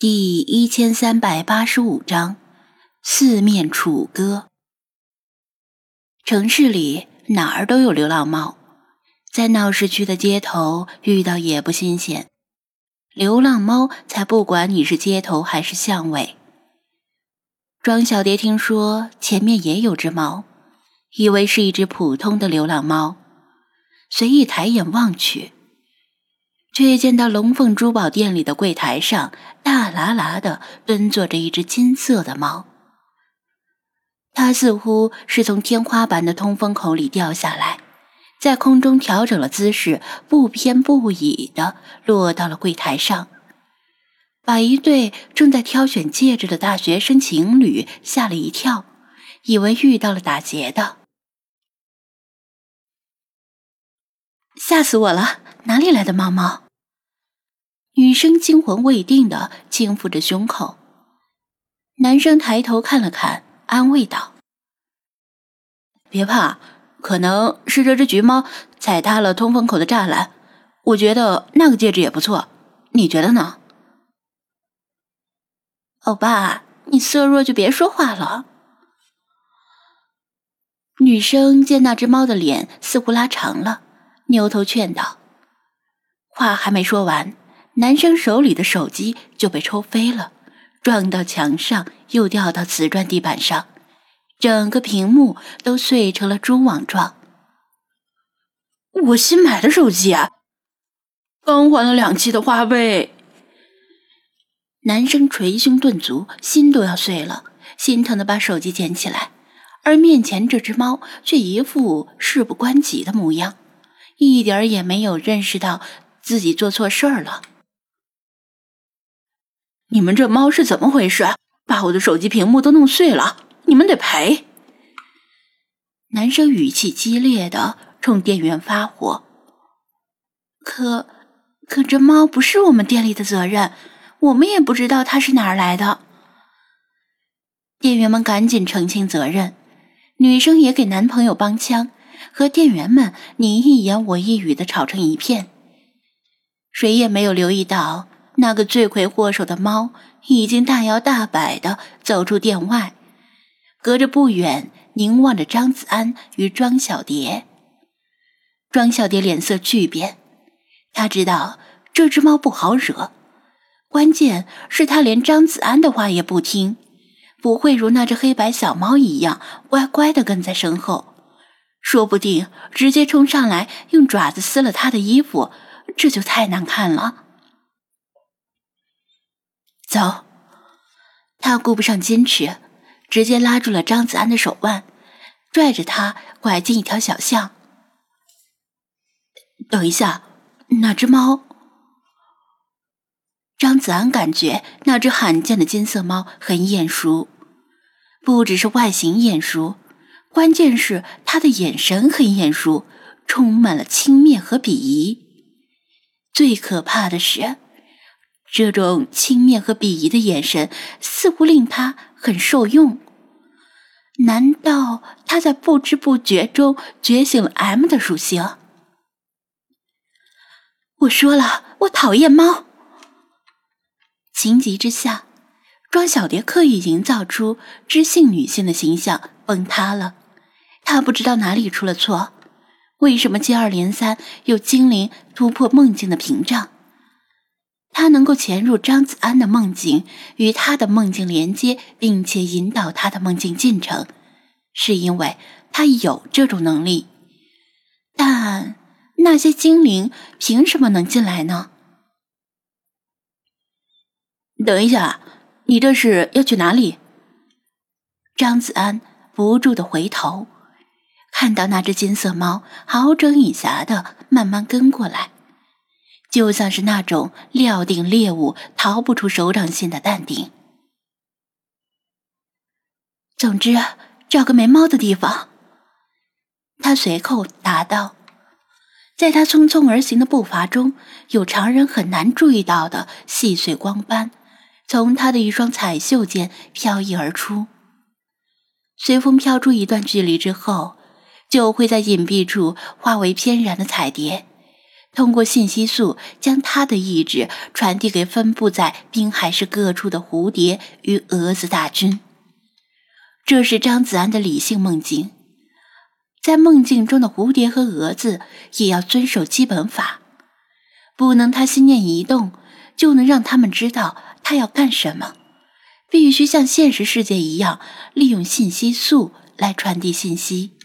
第一千三百八十五章四面楚歌。城市里哪儿都有流浪猫，在闹市区的街头遇到也不新鲜。流浪猫才不管你是街头还是巷尾。庄小蝶听说前面也有只猫，以为是一只普通的流浪猫，随意抬眼望去。却见到龙凤珠宝店里的柜台上，大喇喇的蹲坐着一只金色的猫。它似乎是从天花板的通风口里掉下来，在空中调整了姿势，不偏不倚的落到了柜台上，把一对正在挑选戒指的大学生情侣吓了一跳，以为遇到了打劫的。吓死我了！哪里来的猫猫？女生惊魂未定的轻抚着胸口，男生抬头看了看，安慰道：“别怕，可能是这只橘猫踩塌了通风口的栅栏。我觉得那个戒指也不错，你觉得呢？”欧巴，你色弱就别说话了。女生见那只猫的脸似乎拉长了，扭头劝道：“话还没说完。”男生手里的手机就被抽飞了，撞到墙上，又掉到瓷砖地板上，整个屏幕都碎成了蛛网状。我新买的手机啊，刚还了两期的话费。男生捶胸顿足，心都要碎了，心疼的把手机捡起来，而面前这只猫却一副事不关己的模样，一点也没有认识到自己做错事儿了。你们这猫是怎么回事？把我的手机屏幕都弄碎了，你们得赔！男生语气激烈的冲店员发火。可可这猫不是我们店里的责任，我们也不知道它是哪儿来的。店员们赶紧澄清责任，女生也给男朋友帮腔，和店员们你一言我一语的吵成一片。谁也没有留意到。那个罪魁祸首的猫已经大摇大摆的走出店外，隔着不远凝望着张子安与庄小蝶。庄小蝶脸色巨变，他知道这只猫不好惹，关键是他连张子安的话也不听，不会如那只黑白小猫一样乖乖的跟在身后，说不定直接冲上来用爪子撕了他的衣服，这就太难看了。走，他顾不上矜持，直接拉住了张子安的手腕，拽着他拐进一条小巷。等一下，那只猫。张子安感觉那只罕见的金色猫很眼熟，不只是外形眼熟，关键是他的眼神很眼熟，充满了轻蔑和鄙夷。最可怕的是。这种轻蔑和鄙夷的眼神似乎令他很受用。难道他在不知不觉中觉醒了 M 的属性？我说了，我讨厌猫。情急之下，庄小蝶刻意营造出知性女性的形象崩塌了。她不知道哪里出了错，为什么接二连三有精灵突破梦境的屏障？他能够潜入张子安的梦境，与他的梦境连接，并且引导他的梦境进程，是因为他有这种能力。但那些精灵凭什么能进来呢？等一下，你这是要去哪里？张子安不住的回头，看到那只金色猫好整以暇的慢慢跟过来。就像是那种料定猎物逃不出手掌心的淡定。总之，找个没猫的地方。他随口答道，在他匆匆而行的步伐中，有常人很难注意到的细碎光斑，从他的一双彩袖间飘逸而出，随风飘出一段距离之后，就会在隐蔽处化为翩然的彩蝶。通过信息素将他的意志传递给分布在滨海市各处的蝴蝶与蛾子大军。这是张子安的理性梦境，在梦境中的蝴蝶和蛾子也要遵守基本法，不能他心念一动就能让他们知道他要干什么，必须像现实世界一样利用信息素来传递信息。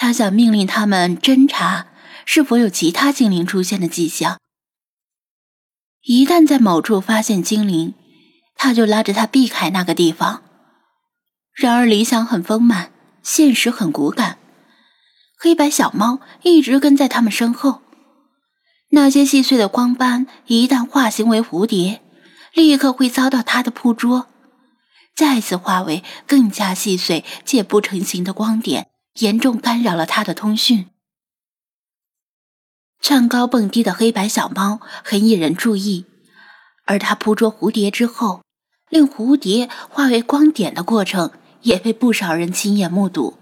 他想命令他们侦查是否有其他精灵出现的迹象。一旦在某处发现精灵，他就拉着他避开那个地方。然而理想很丰满，现实很骨感。黑白小猫一直跟在他们身后。那些细碎的光斑一旦化形为蝴蝶，立刻会遭到他的捕捉，再次化为更加细碎且不成形的光点。严重干扰了他的通讯。窜高蹦低的黑白小猫很引人注意，而它捕捉蝴蝶之后，令蝴蝶化为光点的过程也被不少人亲眼目睹。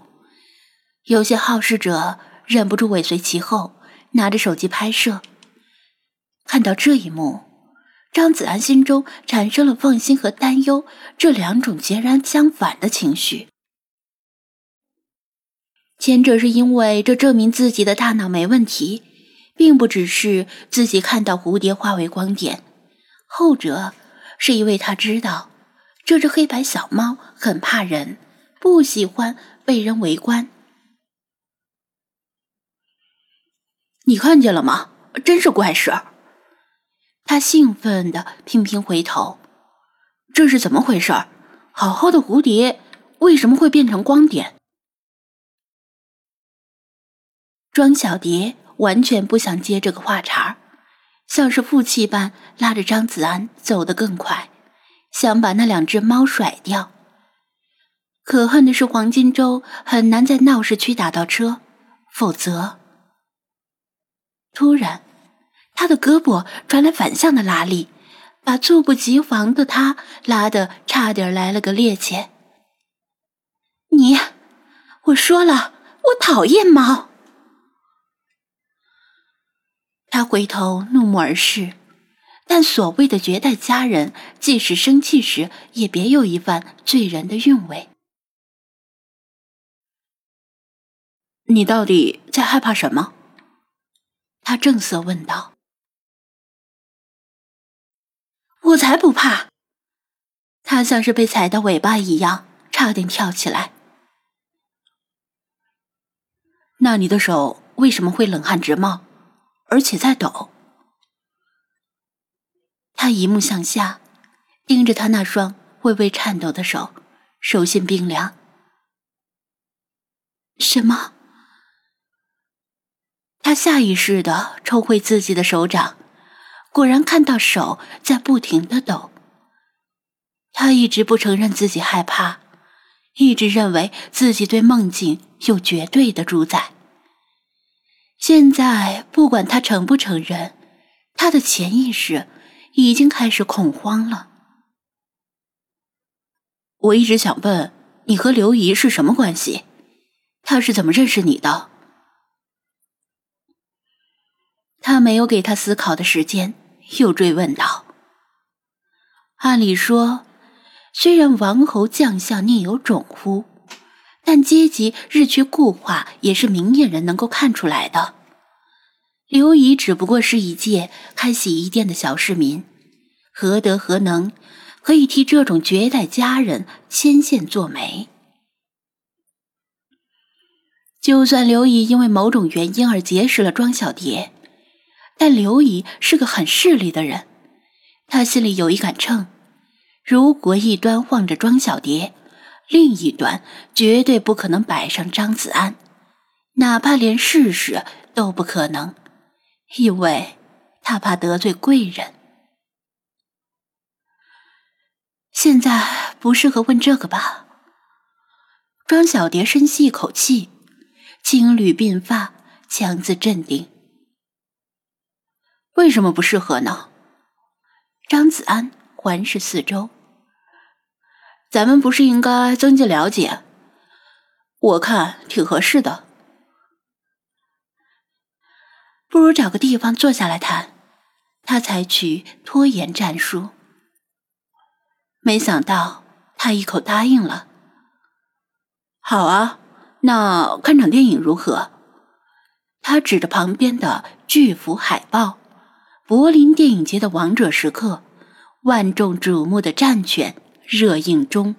有些好事者忍不住尾随其后，拿着手机拍摄。看到这一幕，张子安心中产生了放心和担忧这两种截然相反的情绪。前者是因为这证明自己的大脑没问题，并不只是自己看到蝴蝶化为光点；后者是因为他知道这只黑白小猫很怕人，不喜欢被人围观。你看见了吗？真是怪事儿！他兴奋的频频回头，这是怎么回事？好好的蝴蝶为什么会变成光点？庄小蝶完全不想接这个话茬儿像是负气般拉着张子安走得更快，想把那两只猫甩掉。可恨的是，黄金周很难在闹市区打到车，否则……突然，他的胳膊传来反向的拉力，把猝不及防的他拉得差点来了个趔趄。你，我说了，我讨厌猫。他回头怒目而视，但所谓的绝代佳人，即使生气时，也别有一番醉人的韵味。你到底在害怕什么？他正色问道。我才不怕！他像是被踩到尾巴一样，差点跳起来。那你的手为什么会冷汗直冒？而且在抖，他一目向下，盯着他那双微微颤抖的手，手心冰凉。什么？他下意识的抽回自己的手掌，果然看到手在不停的抖。他一直不承认自己害怕，一直认为自己对梦境有绝对的主宰。现在不管他承不承认，他的潜意识已经开始恐慌了。我一直想问你和刘姨是什么关系？他是怎么认识你的？他没有给他思考的时间，又追问道：“按理说，虽然王侯将相宁有种乎？”但阶级日趋固化，也是明眼人能够看出来的。刘姨只不过是一介开洗衣店的小市民，何德何能可以替这种绝代佳人牵线做媒？就算刘姨因为某种原因而结识了庄小蝶，但刘姨是个很势利的人，她心里有一杆秤，如果一端晃着庄小蝶。另一端绝对不可能摆上张子安，哪怕连试试都不可能，因为他怕得罪贵人。现在不适合问这个吧？庄小蝶深吸一口气，青缕鬓发，强自镇定。为什么不适合呢？张子安环视四周。咱们不是应该增进了解？我看挺合适的。不如找个地方坐下来谈。他采取拖延战术。没想到他一口答应了。好啊，那看场电影如何？他指着旁边的巨幅海报：“柏林电影节的王者时刻，万众瞩目的战犬热映中。”